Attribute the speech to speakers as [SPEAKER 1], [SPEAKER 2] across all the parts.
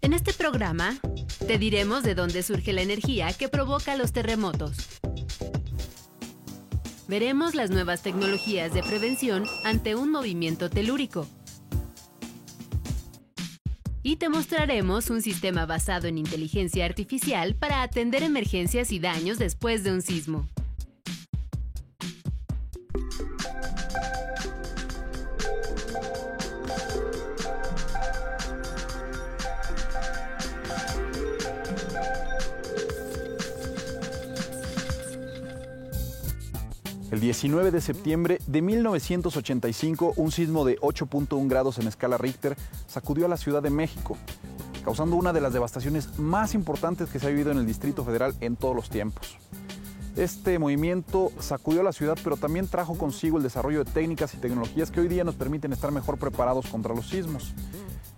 [SPEAKER 1] En este programa te diremos de dónde surge la energía que provoca los terremotos. Veremos las nuevas tecnologías de prevención ante un movimiento telúrico. Y te mostraremos un sistema basado en inteligencia artificial para atender emergencias y daños después de un sismo.
[SPEAKER 2] 19 de septiembre de 1985, un sismo de 8.1 grados en escala Richter sacudió a la Ciudad de México, causando una de las devastaciones más importantes que se ha vivido en el Distrito Federal en todos los tiempos. Este movimiento sacudió a la ciudad, pero también trajo consigo el desarrollo de técnicas y tecnologías que hoy día nos permiten estar mejor preparados contra los sismos.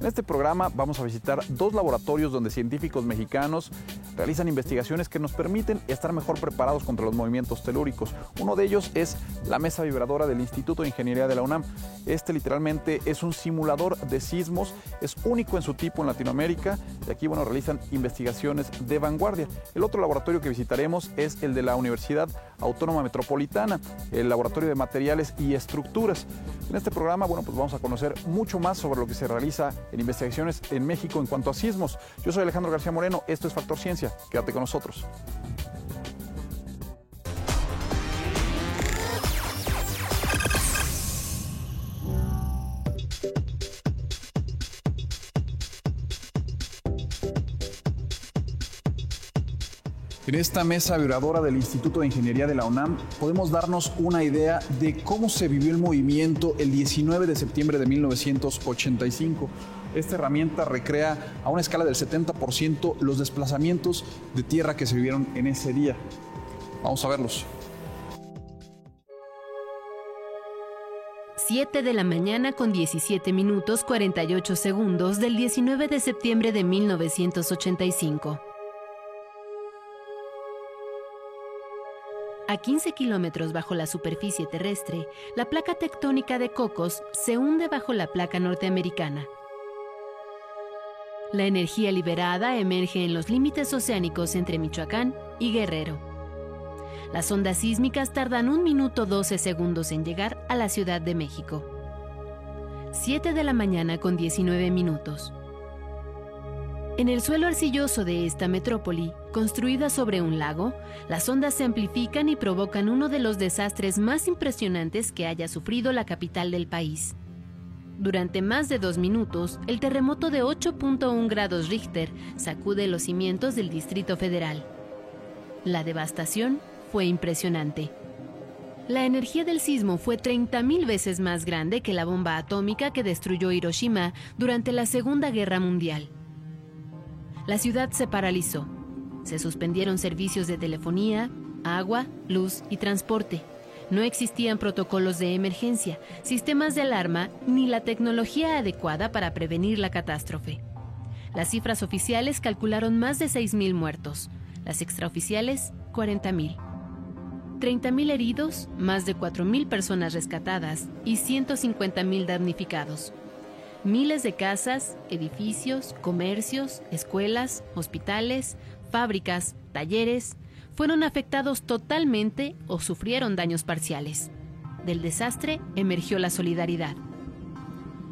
[SPEAKER 2] En este programa vamos a visitar dos laboratorios donde científicos mexicanos realizan investigaciones que nos permiten estar mejor preparados contra los movimientos telúricos. Uno de ellos es la mesa vibradora del Instituto de Ingeniería de la UNAM. Este literalmente es un simulador de sismos, es único en su tipo en Latinoamérica y aquí bueno, realizan investigaciones de vanguardia. El otro laboratorio que visitaremos es el de la Universidad Autónoma Metropolitana, el Laboratorio de Materiales y Estructuras. En este programa bueno, pues vamos a conocer mucho más sobre lo que se realiza en investigaciones en México en cuanto a sismos. Yo soy Alejandro García Moreno, esto es Factor Ciencia, quédate con nosotros. En esta mesa vibradora del Instituto de Ingeniería de la UNAM podemos darnos una idea de cómo se vivió el movimiento el 19 de septiembre de 1985. Esta herramienta recrea a una escala del 70% los desplazamientos de tierra que se vivieron en ese día. Vamos a verlos.
[SPEAKER 1] 7 de la mañana con 17 minutos 48 segundos del 19 de septiembre de 1985. A 15 kilómetros bajo la superficie terrestre, la placa tectónica de Cocos se hunde bajo la placa norteamericana. La energía liberada emerge en los límites oceánicos entre Michoacán y Guerrero. Las ondas sísmicas tardan un minuto 12 segundos en llegar a la Ciudad de México. 7 de la mañana con 19 minutos. En el suelo arcilloso de esta metrópoli, construida sobre un lago, las ondas se amplifican y provocan uno de los desastres más impresionantes que haya sufrido la capital del país. Durante más de dos minutos, el terremoto de 8.1 grados Richter sacude los cimientos del Distrito Federal. La devastación fue impresionante. La energía del sismo fue 30.000 veces más grande que la bomba atómica que destruyó Hiroshima durante la Segunda Guerra Mundial. La ciudad se paralizó. Se suspendieron servicios de telefonía, agua, luz y transporte. No existían protocolos de emergencia, sistemas de alarma ni la tecnología adecuada para prevenir la catástrofe. Las cifras oficiales calcularon más de 6.000 muertos, las extraoficiales 40.000. 30.000 heridos, más de 4.000 personas rescatadas y 150.000 damnificados. Miles de casas, edificios, comercios, escuelas, hospitales, fábricas, talleres, fueron afectados totalmente o sufrieron daños parciales. Del desastre emergió la solidaridad.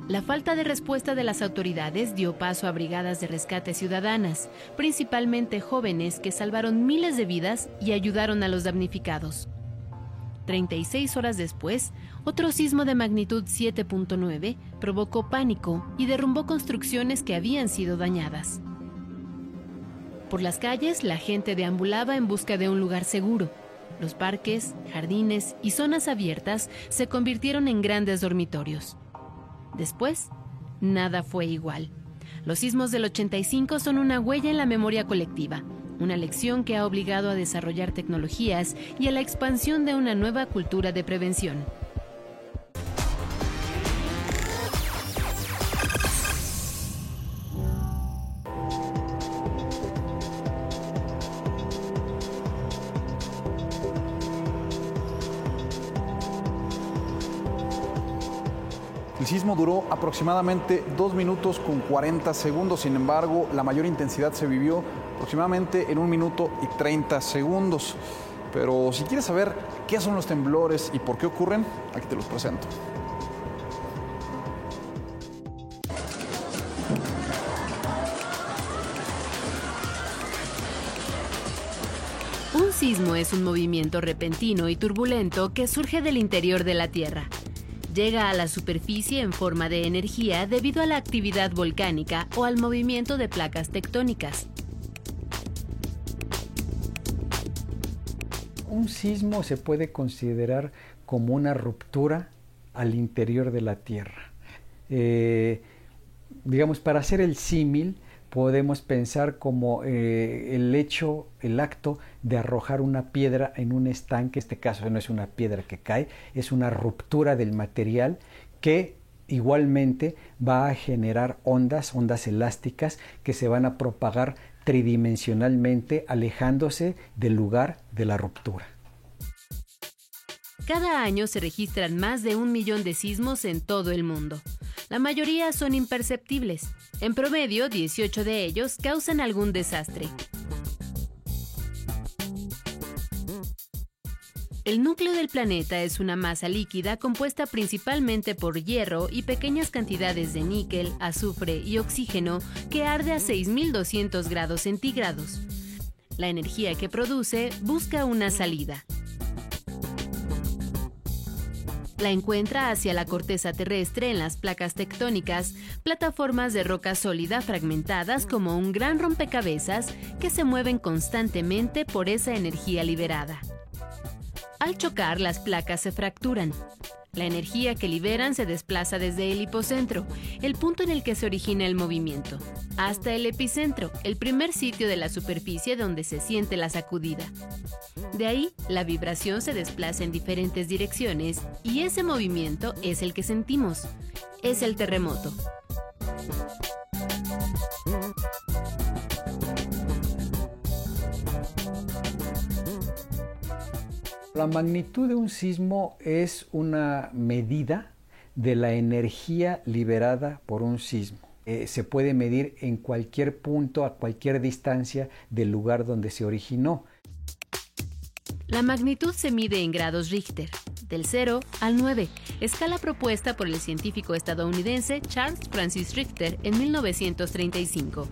[SPEAKER 1] La falta de respuesta de las autoridades dio paso a brigadas de rescate ciudadanas, principalmente jóvenes que salvaron miles de vidas y ayudaron a los damnificados. 36 horas después, otro sismo de magnitud 7.9 provocó pánico y derrumbó construcciones que habían sido dañadas. Por las calles, la gente deambulaba en busca de un lugar seguro. Los parques, jardines y zonas abiertas se convirtieron en grandes dormitorios. Después, nada fue igual. Los sismos del 85 son una huella en la memoria colectiva, una lección que ha obligado a desarrollar tecnologías y a la expansión de una nueva cultura de prevención.
[SPEAKER 2] Duró aproximadamente 2 minutos con 40 segundos, sin embargo, la mayor intensidad se vivió aproximadamente en un minuto y 30 segundos. Pero si quieres saber qué son los temblores y por qué ocurren, aquí te los presento.
[SPEAKER 1] Un sismo es un movimiento repentino y turbulento que surge del interior de la Tierra. Llega a la superficie en forma de energía debido a la actividad volcánica o al movimiento de placas tectónicas.
[SPEAKER 3] Un sismo se puede considerar como una ruptura al interior de la Tierra. Eh, digamos, para hacer el símil, podemos pensar como eh, el hecho, el acto de arrojar una piedra en un estanque, en este caso no es una piedra que cae, es una ruptura del material que igualmente va a generar ondas, ondas elásticas que se van a propagar tridimensionalmente alejándose del lugar de la ruptura.
[SPEAKER 1] Cada año se registran más de un millón de sismos en todo el mundo. La mayoría son imperceptibles. En promedio, 18 de ellos causan algún desastre. El núcleo del planeta es una masa líquida compuesta principalmente por hierro y pequeñas cantidades de níquel, azufre y oxígeno que arde a 6200 grados centígrados. La energía que produce busca una salida. La encuentra hacia la corteza terrestre en las placas tectónicas, plataformas de roca sólida fragmentadas como un gran rompecabezas que se mueven constantemente por esa energía liberada. Al chocar, las placas se fracturan. La energía que liberan se desplaza desde el hipocentro, el punto en el que se origina el movimiento, hasta el epicentro, el primer sitio de la superficie donde se siente la sacudida. De ahí, la vibración se desplaza en diferentes direcciones y ese movimiento es el que sentimos. Es el terremoto.
[SPEAKER 3] La magnitud de un sismo es una medida de la energía liberada por un sismo. Eh, se puede medir en cualquier punto, a cualquier distancia del lugar donde se originó.
[SPEAKER 1] La magnitud se mide en grados Richter, del 0 al 9, escala propuesta por el científico estadounidense Charles Francis Richter en 1935.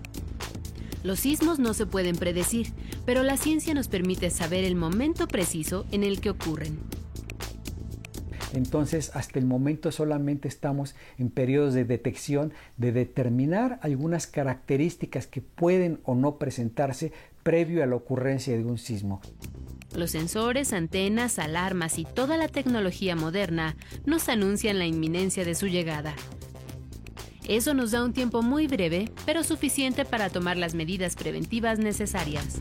[SPEAKER 1] Los sismos no se pueden predecir, pero la ciencia nos permite saber el momento preciso en el que ocurren.
[SPEAKER 3] Entonces, hasta el momento solamente estamos en periodos de detección, de determinar algunas características que pueden o no presentarse previo a la ocurrencia de un sismo.
[SPEAKER 1] Los sensores, antenas, alarmas y toda la tecnología moderna nos anuncian la inminencia de su llegada. Eso nos da un tiempo muy breve, pero suficiente para tomar las medidas preventivas necesarias.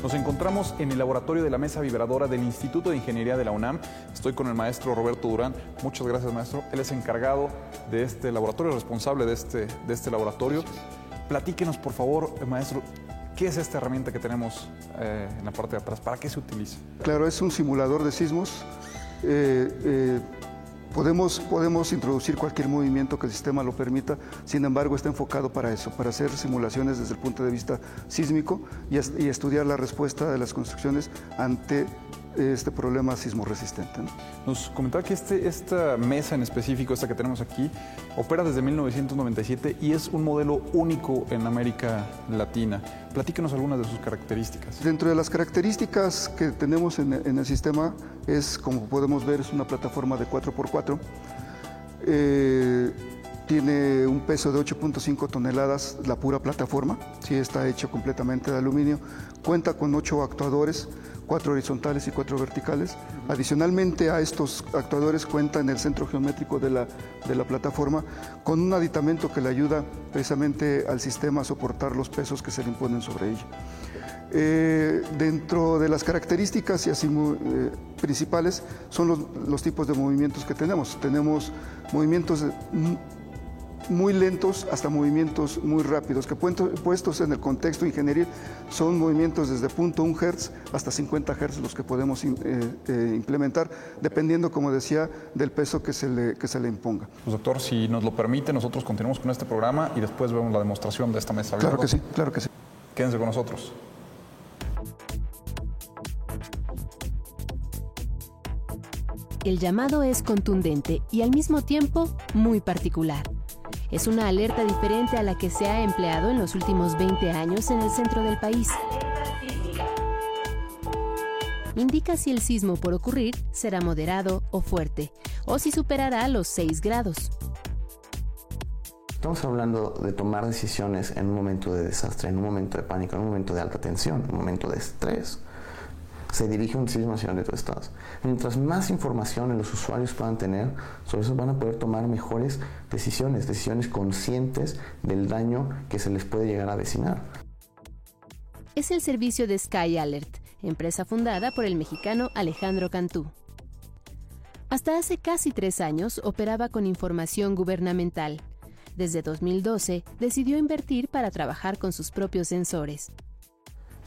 [SPEAKER 2] Nos encontramos en el laboratorio de la mesa vibradora del Instituto de Ingeniería de la UNAM. Estoy con el maestro Roberto Durán. Muchas gracias, maestro. Él es encargado de este laboratorio, responsable de este, de este laboratorio. Platíquenos, por favor, maestro, ¿Qué es esta herramienta que tenemos eh, en la parte de atrás? ¿Para qué se utiliza?
[SPEAKER 4] Claro, es un simulador de sismos. Eh, eh, podemos, podemos introducir cualquier movimiento que el sistema lo permita, sin embargo está enfocado para eso, para hacer simulaciones desde el punto de vista sísmico y, y estudiar la respuesta de las construcciones ante este problema sismo resistente.
[SPEAKER 2] Nos comentaba que este, esta mesa en específico, esta que tenemos aquí, opera desde 1997 y es un modelo único en América Latina. Platíquenos algunas de sus características.
[SPEAKER 4] Dentro de las características que tenemos en, el sistema es, como podemos ver, es una plataforma de 4x4. Eh, tiene un peso de 8.5 toneladas la pura plataforma, sí está hecho completamente de aluminio. Cuenta con 8 actuadores cuatro horizontales y cuatro verticales. Adicionalmente a estos actuadores cuenta en el centro geométrico de la, de la plataforma con un aditamento que le ayuda precisamente al sistema a soportar los pesos que se le imponen sobre ella. Eh, dentro de las características y así eh, principales son los, los, tipos de movimientos que tenemos. Tenemos movimientos muy lentos hasta movimientos muy rápidos, que puestos en el contexto ingenieril son movimientos desde 0.1 Hz hasta 50 Hz los que podemos eh, eh, implementar, dependiendo, como decía, del peso que se le, que se le imponga.
[SPEAKER 2] Pues doctor, si nos lo permite, nosotros continuamos con este programa y después vemos la demostración de esta mesa.
[SPEAKER 4] Claro que sí, claro que sí.
[SPEAKER 2] Quédense con nosotros.
[SPEAKER 1] El llamado es contundente y al mismo tiempo muy particular. Es una alerta diferente a la que se ha empleado en los últimos 20 años en el centro del país. Indica si el sismo por ocurrir será moderado o fuerte, o si superará los 6 grados.
[SPEAKER 5] Estamos hablando de tomar decisiones en un momento de desastre, en un momento de pánico, en un momento de alta tensión, en un momento de estrés se dirige un sismo hacia donde tú estás. Mientras más información los usuarios puedan tener, sobre eso van a poder tomar mejores decisiones, decisiones conscientes del daño que se les puede llegar a vecinar.
[SPEAKER 1] Es el servicio de Sky Alert, empresa fundada por el mexicano Alejandro Cantú. Hasta hace casi tres años operaba con información gubernamental. Desde 2012 decidió invertir para trabajar con sus propios sensores.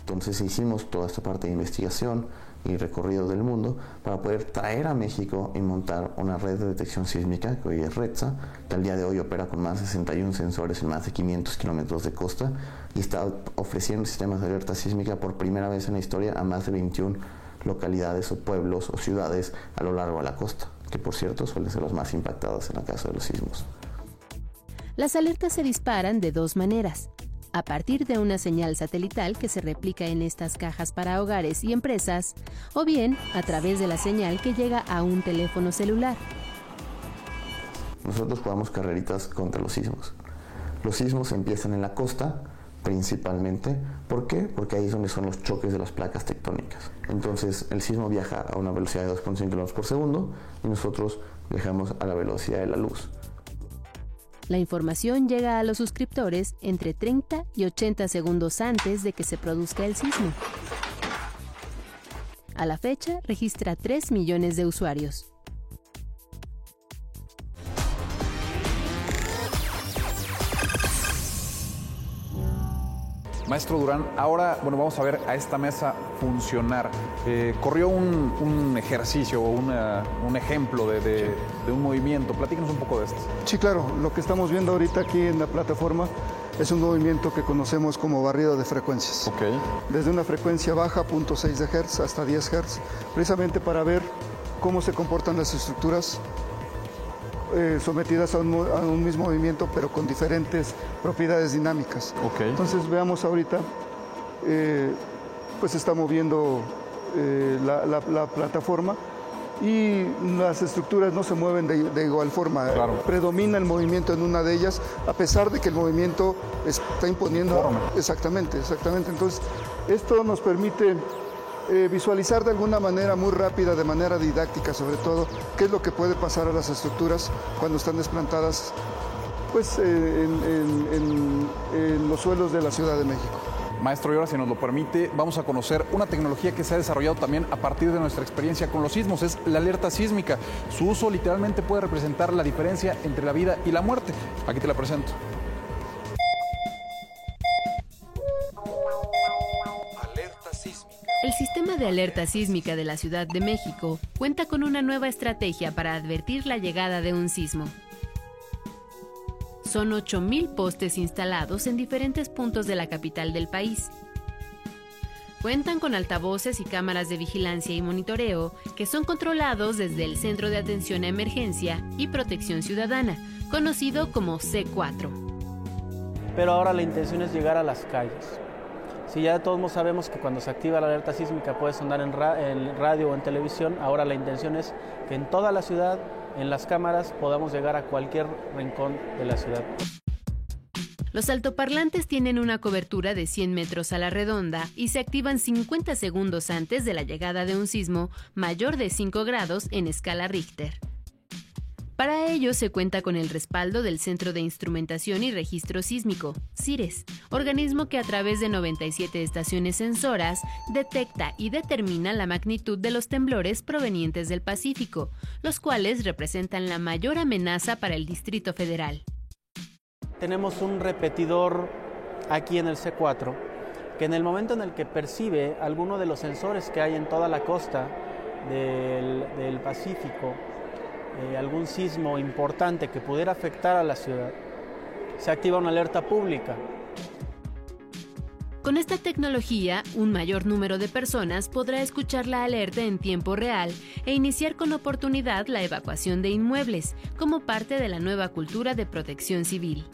[SPEAKER 5] Entonces hicimos toda esta parte de investigación y recorrido del mundo para poder traer a México y montar una red de detección sísmica que hoy es RETSA, que al día de hoy opera con más de 61 sensores en más de 500 kilómetros de costa y está ofreciendo sistemas de alerta sísmica por primera vez en la historia a más de 21 localidades o pueblos o ciudades a lo largo de la costa, que por cierto suelen ser los más impactados en la caso de los sismos.
[SPEAKER 1] Las alertas se disparan de dos maneras a partir de una señal satelital que se replica en estas cajas para hogares y empresas, o bien a través de la señal que llega a un teléfono celular.
[SPEAKER 5] Nosotros jugamos carreritas contra los sismos. Los sismos empiezan en la costa, principalmente. ¿Por qué? Porque ahí es donde son los choques de las placas tectónicas. Entonces el sismo viaja a una velocidad de 2.5 km por segundo y nosotros viajamos a la velocidad de la luz.
[SPEAKER 1] La información llega a los suscriptores entre 30 y 80 segundos antes de que se produzca el sismo. A la fecha registra 3 millones de usuarios.
[SPEAKER 2] Maestro Durán, ahora bueno, vamos a ver a esta mesa funcionar. Eh, corrió un, ejercicio o un ejemplo de, un movimiento. Platícanos un poco de esto.
[SPEAKER 4] Sí, claro. Lo que estamos viendo ahorita aquí en la plataforma es un movimiento que conocemos como barrido de frecuencias.
[SPEAKER 2] Okay.
[SPEAKER 4] Desde una frecuencia baja, 0.6 de Hz, hasta 10 Hz, precisamente para ver cómo se comportan las estructuras eh, sometidas a un, mismo movimiento, pero con diferentes propiedades dinámicas. Entonces veamos ahorita, eh, pues está moviendo eh, la, plataforma y las estructuras no se mueven de, igual forma. Predomina el movimiento en una de ellas, a pesar de que el movimiento está imponiendo... Exactamente, exactamente. Entonces, esto nos permite eh, visualizar de alguna manera muy rápida, de manera didáctica sobre todo, qué es lo que puede pasar a las estructuras cuando están desplantadas pues, eh, en, los suelos de la Ciudad de México.
[SPEAKER 2] Maestro, y ahora si nos lo permite, vamos a conocer una tecnología que se ha desarrollado también a partir de nuestra experiencia con los sismos, es la alerta sísmica. Su uso literalmente puede representar la diferencia entre la vida y la muerte. Aquí te la presento.
[SPEAKER 1] De alerta sísmica de la Ciudad de México cuenta con una nueva estrategia para advertir la llegada de un sismo. Son 8.000 postes instalados en diferentes puntos de la capital del país. Cuentan con altavoces y cámaras de vigilancia y monitoreo que son controlados desde el Centro de Atención a Emergencia y Protección Ciudadana, conocido como C4.
[SPEAKER 6] Pero ahora la intención es llegar a las calles si ya todos sabemos que cuando se activa la alerta sísmica puede sonar en, en, radio o en televisión, ahora la intención es que en toda la ciudad, en las cámaras, podamos llegar a cualquier rincón de la ciudad.
[SPEAKER 1] Los altoparlantes tienen una cobertura de 100 metros a la redonda y se activan 50 segundos antes de la llegada de un sismo mayor de 5 grados en escala Richter. Para ello se cuenta con el respaldo del Centro de Instrumentación y Registro Sísmico, CIRES, organismo que a través de 97 estaciones sensoras detecta y determina la magnitud de los temblores provenientes del Pacífico, los cuales representan la mayor amenaza para el Distrito Federal.
[SPEAKER 6] tenemos un repetidor aquí en el C4 que en el momento en el que percibe alguno de los sensores que hay en toda la costa del, Pacífico, eh, algún sismo importante que pudiera afectar a la ciudad, se activa una alerta pública.
[SPEAKER 1] Con esta tecnología, un mayor número de personas podrá escuchar la alerta en tiempo real e iniciar con oportunidad la evacuación de inmuebles, como parte de la nueva cultura de protección civil.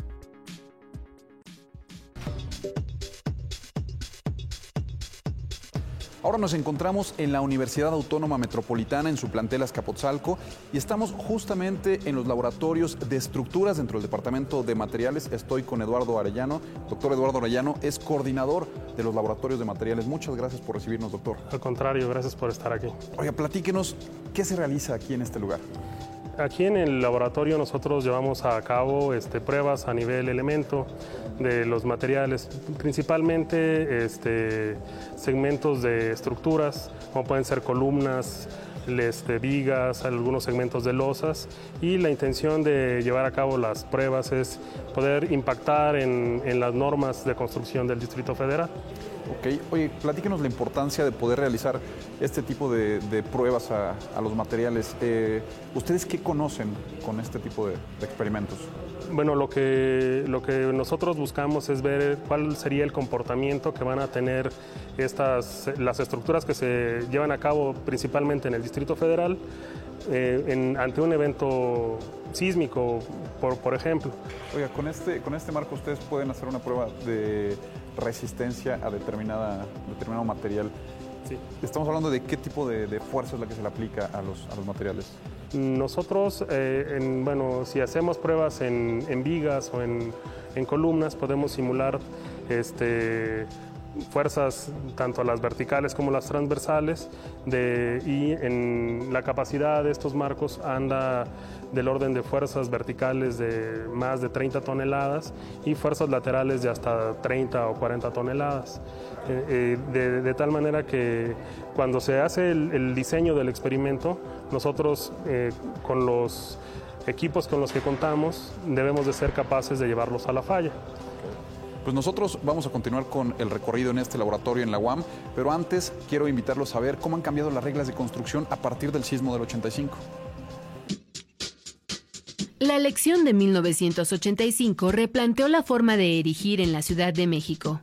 [SPEAKER 2] Ahora nos encontramos en la Universidad Autónoma Metropolitana en su plantel Azcapotzalco y estamos justamente en los laboratorios de estructuras dentro del Departamento de Materiales. Estoy con Eduardo Arellano. Doctor Eduardo Arellano es coordinador de los laboratorios de materiales. Muchas gracias por recibirnos, doctor.
[SPEAKER 7] Al contrario, gracias por estar aquí.
[SPEAKER 2] Oiga, platíquenos, ¿qué se realiza aquí en este lugar?
[SPEAKER 7] Aquí en el laboratorio nosotros llevamos a cabo este, pruebas a nivel elemento de los materiales, principalmente este, segmentos de estructuras, como pueden ser columnas, este, vigas, algunos segmentos de losas y la intención de llevar a cabo las pruebas es poder impactar en, en las normas de construcción del Distrito Federal.
[SPEAKER 2] Ok, oye, platíquenos la importancia de poder realizar este tipo de, pruebas a, los materiales. Eh, ¿Ustedes qué conocen con este tipo de, experimentos?
[SPEAKER 7] Bueno, lo que, lo que nosotros buscamos es ver cuál sería el comportamiento que van a tener estas, las estructuras que se llevan a cabo principalmente en el Distrito Federal eh, ante un evento sísmico, por, por, ejemplo.
[SPEAKER 2] Oiga, con este, con este marco ustedes pueden hacer una prueba de resistencia a determinada, determinado material. Sí. Estamos hablando de qué tipo de, fuerza es la que se le aplica a los, a los materiales.
[SPEAKER 7] Nosotros, eh, en, bueno, si hacemos pruebas en, vigas o en, columnas, podemos simular este, fuerzas tanto las verticales como las transversales de, y en la capacidad de estos marcos anda del orden de fuerzas verticales de más de 30 toneladas y fuerzas laterales de hasta 30 o 40 toneladas. Eh, eh, de, tal manera que cuando se hace el, diseño del experimento, nosotros eh, con los equipos con los que contamos debemos de ser capaces de llevarlos a la falla.
[SPEAKER 2] Pues nosotros vamos a continuar con el recorrido en este laboratorio en la UAM, pero antes quiero invitarlos a ver cómo han cambiado las reglas de construcción a partir del sismo del 85.
[SPEAKER 1] La elección de 1985 replanteó la forma de erigir en la Ciudad de México.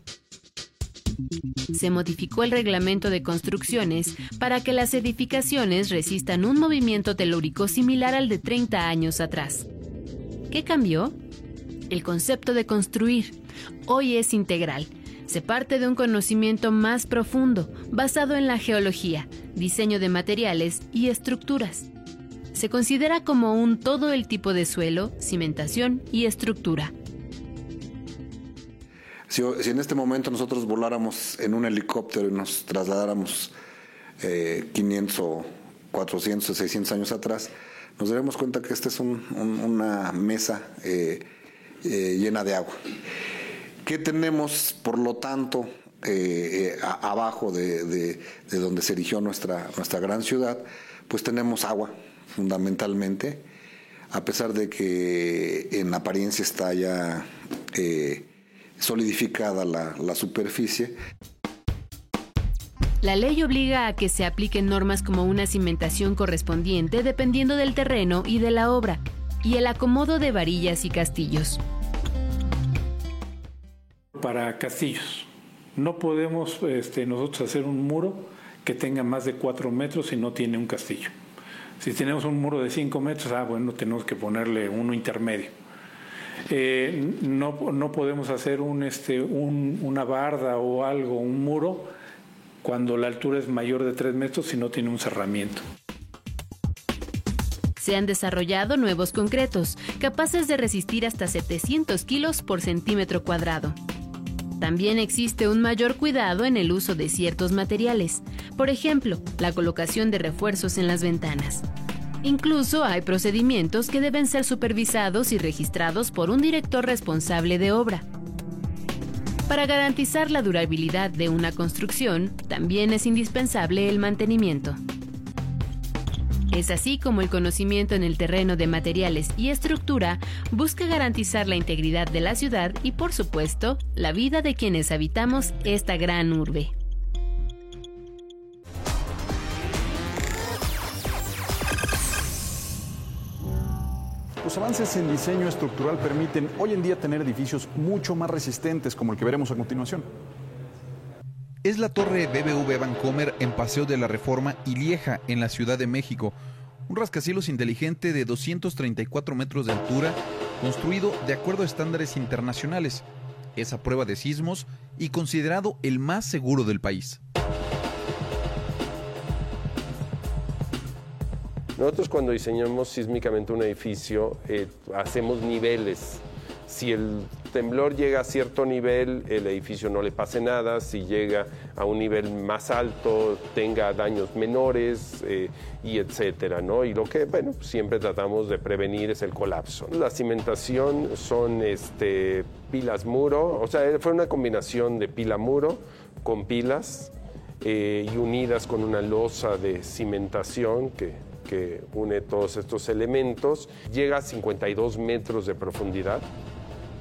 [SPEAKER 1] Se modificó el reglamento de construcciones para que las edificaciones resistan un movimiento telúrico similar al de 30 años atrás. ¿Qué cambió? El concepto de construir. Hoy es integral. Se parte de un conocimiento más profundo, basado en la geología, diseño de materiales y estructuras se considera como un todo el tipo de suelo, cimentación y estructura.
[SPEAKER 8] Si, en este momento nosotros voláramos en un helicóptero y nos trasladáramos 500 eh, o 400 o 600 años atrás, nos daremos cuenta que esta es una mesa eh, eh, llena de agua. ¿Qué tenemos, por lo tanto, abajo de, de, donde se erigió nuestra, nuestra gran ciudad? Pues tenemos agua, fundamentalmente, a pesar de que en apariencia está ya eh, solidificada la, la superficie.
[SPEAKER 1] La ley obliga a que se apliquen normas como una cimentación correspondiente dependiendo del terreno y de la obra, y el acomodo de varillas y castillos.
[SPEAKER 9] Para castillos, no podemos este, nosotros hacer un muro que tenga más de cuatro metros y no tiene un castillo. Si tenemos un muro de 5 metros, ah, bueno, tenemos que ponerle uno intermedio. Eh, no, no, podemos hacer un, este, un, una barda o algo, un muro, cuando la altura es mayor de 3 metros si no tiene un cerramiento.
[SPEAKER 1] Se han desarrollado nuevos concretos, capaces de resistir hasta 700 kilos por centímetro cuadrado. También existe un mayor cuidado en el uso de ciertos materiales, por ejemplo, la colocación de refuerzos en las ventanas. Incluso hay procedimientos que deben ser supervisados y registrados por un director responsable de obra. Para garantizar la durabilidad de una construcción, también es indispensable el mantenimiento. Es así como el conocimiento en el terreno de materiales y estructura busca garantizar la integridad de la ciudad y, por supuesto, la vida de quienes habitamos esta gran urbe.
[SPEAKER 2] Los avances en diseño estructural permiten hoy en día tener edificios mucho más resistentes como el que veremos a continuación.
[SPEAKER 10] Es la torre BBV Vancomer en Paseo de la Reforma y Lieja, en la Ciudad de México. Un rascacielos inteligente de 234 metros de altura, construido de acuerdo a estándares internacionales. Es a prueba de sismos y considerado el más seguro del país.
[SPEAKER 11] Nosotros cuando diseñamos sísmicamente un edificio eh, hacemos niveles. Si el temblor llega a cierto nivel, el edificio no le pase nada. Si llega a un nivel más alto, tenga daños menores eh, y etcétera, ¿no? Y lo que, bueno, siempre tratamos de prevenir es el colapso. La cimentación son este, pilas muro, o sea, fue una combinación de pila muro con pilas eh, y unidas con una losa de cimentación que que une todos estos elementos. Llega a 52 metros de profundidad,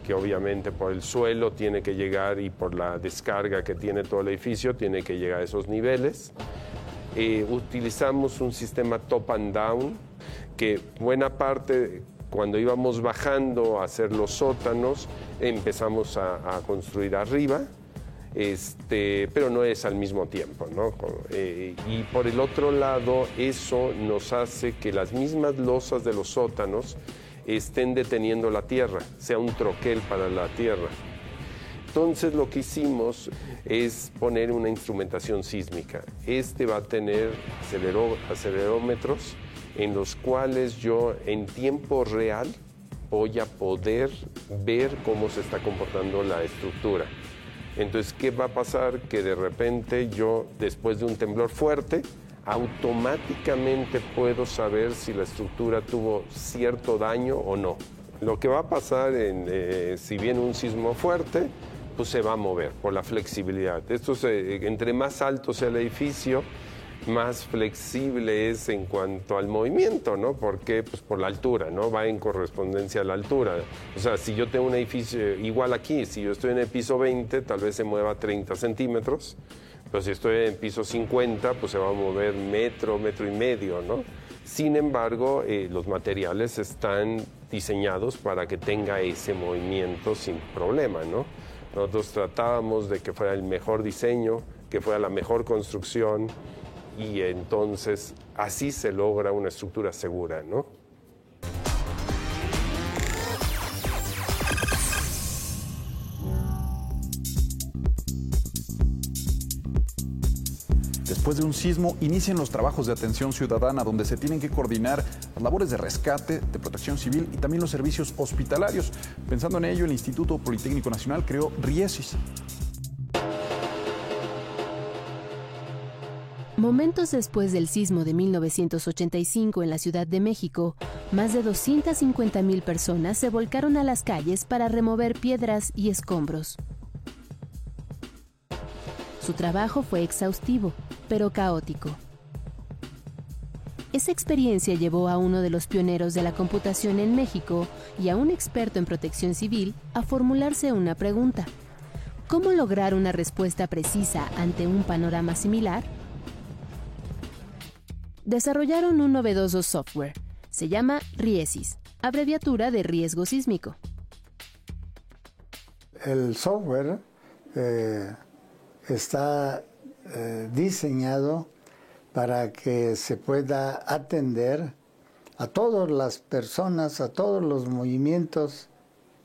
[SPEAKER 11] que obviamente por el suelo tiene que llegar y por la descarga que tiene todo el edificio tiene que llegar a esos niveles. Eh, utilizamos un sistema top and down, que buena parte cuando íbamos bajando a hacer los sótanos, empezamos a construir arriba este, pero no es al mismo tiempo. ¿no? Eh, y por el otro lado, eso nos hace que las mismas losas de los sótanos estén deteniendo la tierra, sea un troquel para la tierra. Entonces lo que hicimos es poner una instrumentación sísmica. Este va a tener acelerómetros en los cuales yo en tiempo real voy a poder ver cómo se está comportando la estructura. Entonces, ¿qué va a pasar? Que de repente yo, después de un temblor fuerte, automáticamente puedo saber si la estructura tuvo cierto daño o no. Lo que va a pasar en, eh, si viene un sismo fuerte, pues se va a mover por la flexibilidad. Esto entre más alto sea el edificio, más flexible es en cuanto al movimiento, ¿no? Porque pues por la altura, ¿no? Va en correspondencia a la altura. O sea, si yo tengo un edificio igual aquí, si yo estoy en el piso 20, tal vez se mueva 30 centímetros, pero si estoy en piso 50, pues se va a mover metro, metro y medio, ¿no? Sin embargo, eh, los materiales están diseñados para que tenga ese movimiento sin problema, ¿no? Nosotros tratábamos de que fuera el mejor diseño, que fuera la mejor construcción, y entonces así se logra una estructura segura, ¿no?
[SPEAKER 2] Después de un sismo, inician los trabajos de atención ciudadana, donde se tienen que coordinar las labores de rescate, de protección civil y también los servicios hospitalarios. Pensando en ello, el Instituto Politécnico Nacional creó RIESIS,
[SPEAKER 1] Momentos después del sismo de 1985 en la Ciudad de México, más de 250.000 personas se volcaron a las calles para remover piedras y escombros. Su trabajo fue exhaustivo, pero caótico. Esa experiencia llevó a uno de los pioneros de la computación en México y a un experto en protección civil a formularse una pregunta. ¿Cómo lograr una respuesta precisa ante un panorama similar? desarrollaron un novedoso software. Se llama RIESIS, abreviatura de riesgo sísmico.
[SPEAKER 12] El software eh, está eh, diseñado para que se pueda atender a todas las personas, a todos los movimientos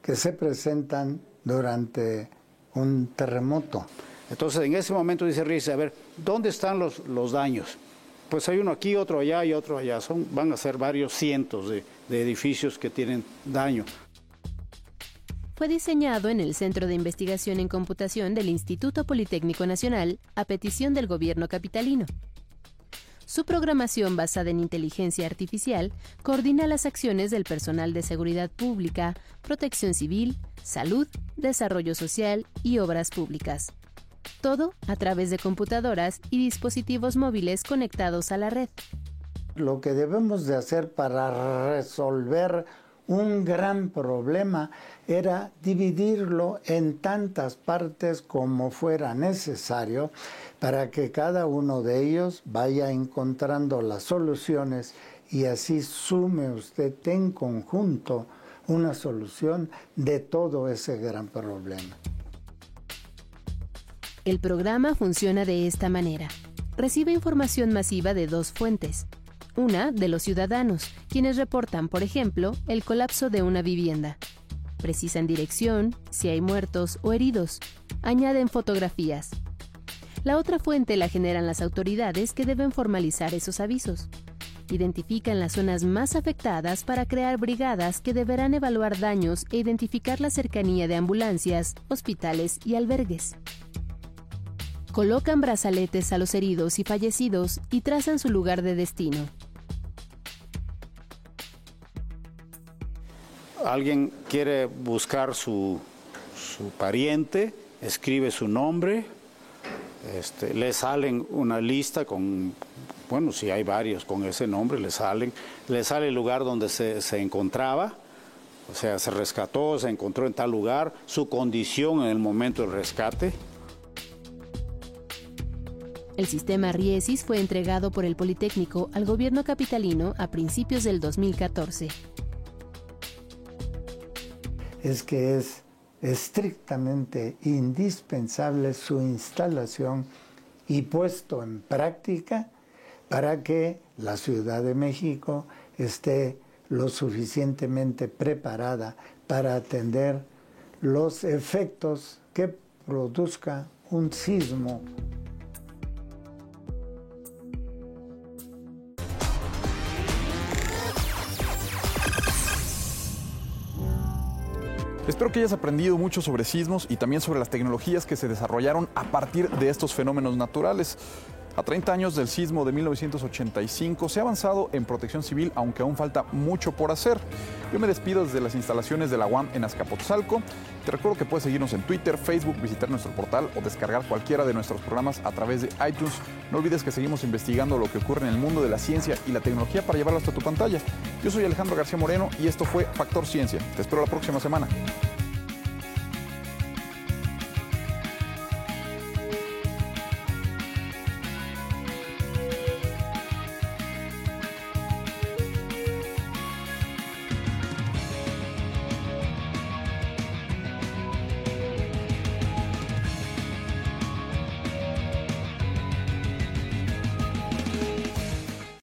[SPEAKER 12] que se presentan durante un terremoto.
[SPEAKER 13] Entonces, en ese momento dice RIESIS, a ver, ¿dónde están los, los daños? pues hay uno aquí, otro allá y otro allá. Son, van a ser varios cientos de, de edificios que tienen daño.
[SPEAKER 1] Fue diseñado en el Centro de Investigación en Computación del Instituto Politécnico Nacional a petición del gobierno capitalino. Su programación basada en inteligencia artificial coordina las acciones del personal de seguridad pública, protección civil, salud, desarrollo social y obras públicas. Todo a través de computadoras y dispositivos móviles conectados a la red.
[SPEAKER 12] Lo que debemos de hacer para resolver un gran problema era dividirlo en tantas partes como fuera necesario para que cada uno de ellos vaya encontrando las soluciones y así sume usted en conjunto una solución de todo ese gran problema.
[SPEAKER 1] El programa funciona de esta manera. Recibe información masiva de dos fuentes, una de los ciudadanos, quienes reportan, por ejemplo, el colapso de una vivienda. Precisan dirección, si hay muertos o heridos. Añaden fotografías. La otra fuente la generan las autoridades que deben formalizar esos avisos. Identifican las zonas más afectadas para crear brigadas que deberán evaluar daños e identificar la cercanía de ambulancias, hospitales y albergues. Colocan brazaletes a los heridos y fallecidos y trazan su lugar de destino.
[SPEAKER 13] Alguien quiere buscar su, su pariente, escribe su nombre, este, le salen una lista con, bueno, si hay varios con ese nombre, le salen, le sale el lugar donde se, se encontraba, o sea, se rescató, se encontró en tal lugar, su condición en el momento del rescate.
[SPEAKER 1] El sistema Riesis fue entregado por el Politécnico al gobierno capitalino a principios del 2014
[SPEAKER 12] es que es estrictamente indispensable su instalación y puesto en práctica para que la Ciudad de México esté lo suficientemente preparada para atender los efectos que produzca un sismo
[SPEAKER 2] Espero que hayas aprendido mucho sobre sismos y también sobre las tecnologías que se desarrollaron a partir de estos fenómenos naturales. A 30 años del sismo de 1985 se ha avanzado en protección civil, aunque aún falta mucho por hacer. Yo me despido desde las instalaciones de la UAM en Azcapotzalco. Te recuerdo que puedes seguirnos en Twitter, Facebook, visitar nuestro portal o descargar cualquiera de nuestros programas a través de iTunes. No olvides que seguimos investigando lo que ocurre en el mundo de la ciencia y la tecnología para llevarlo hasta tu pantalla. Yo soy Alejandro García Moreno y esto fue Factor Ciencia. Te espero la próxima semana.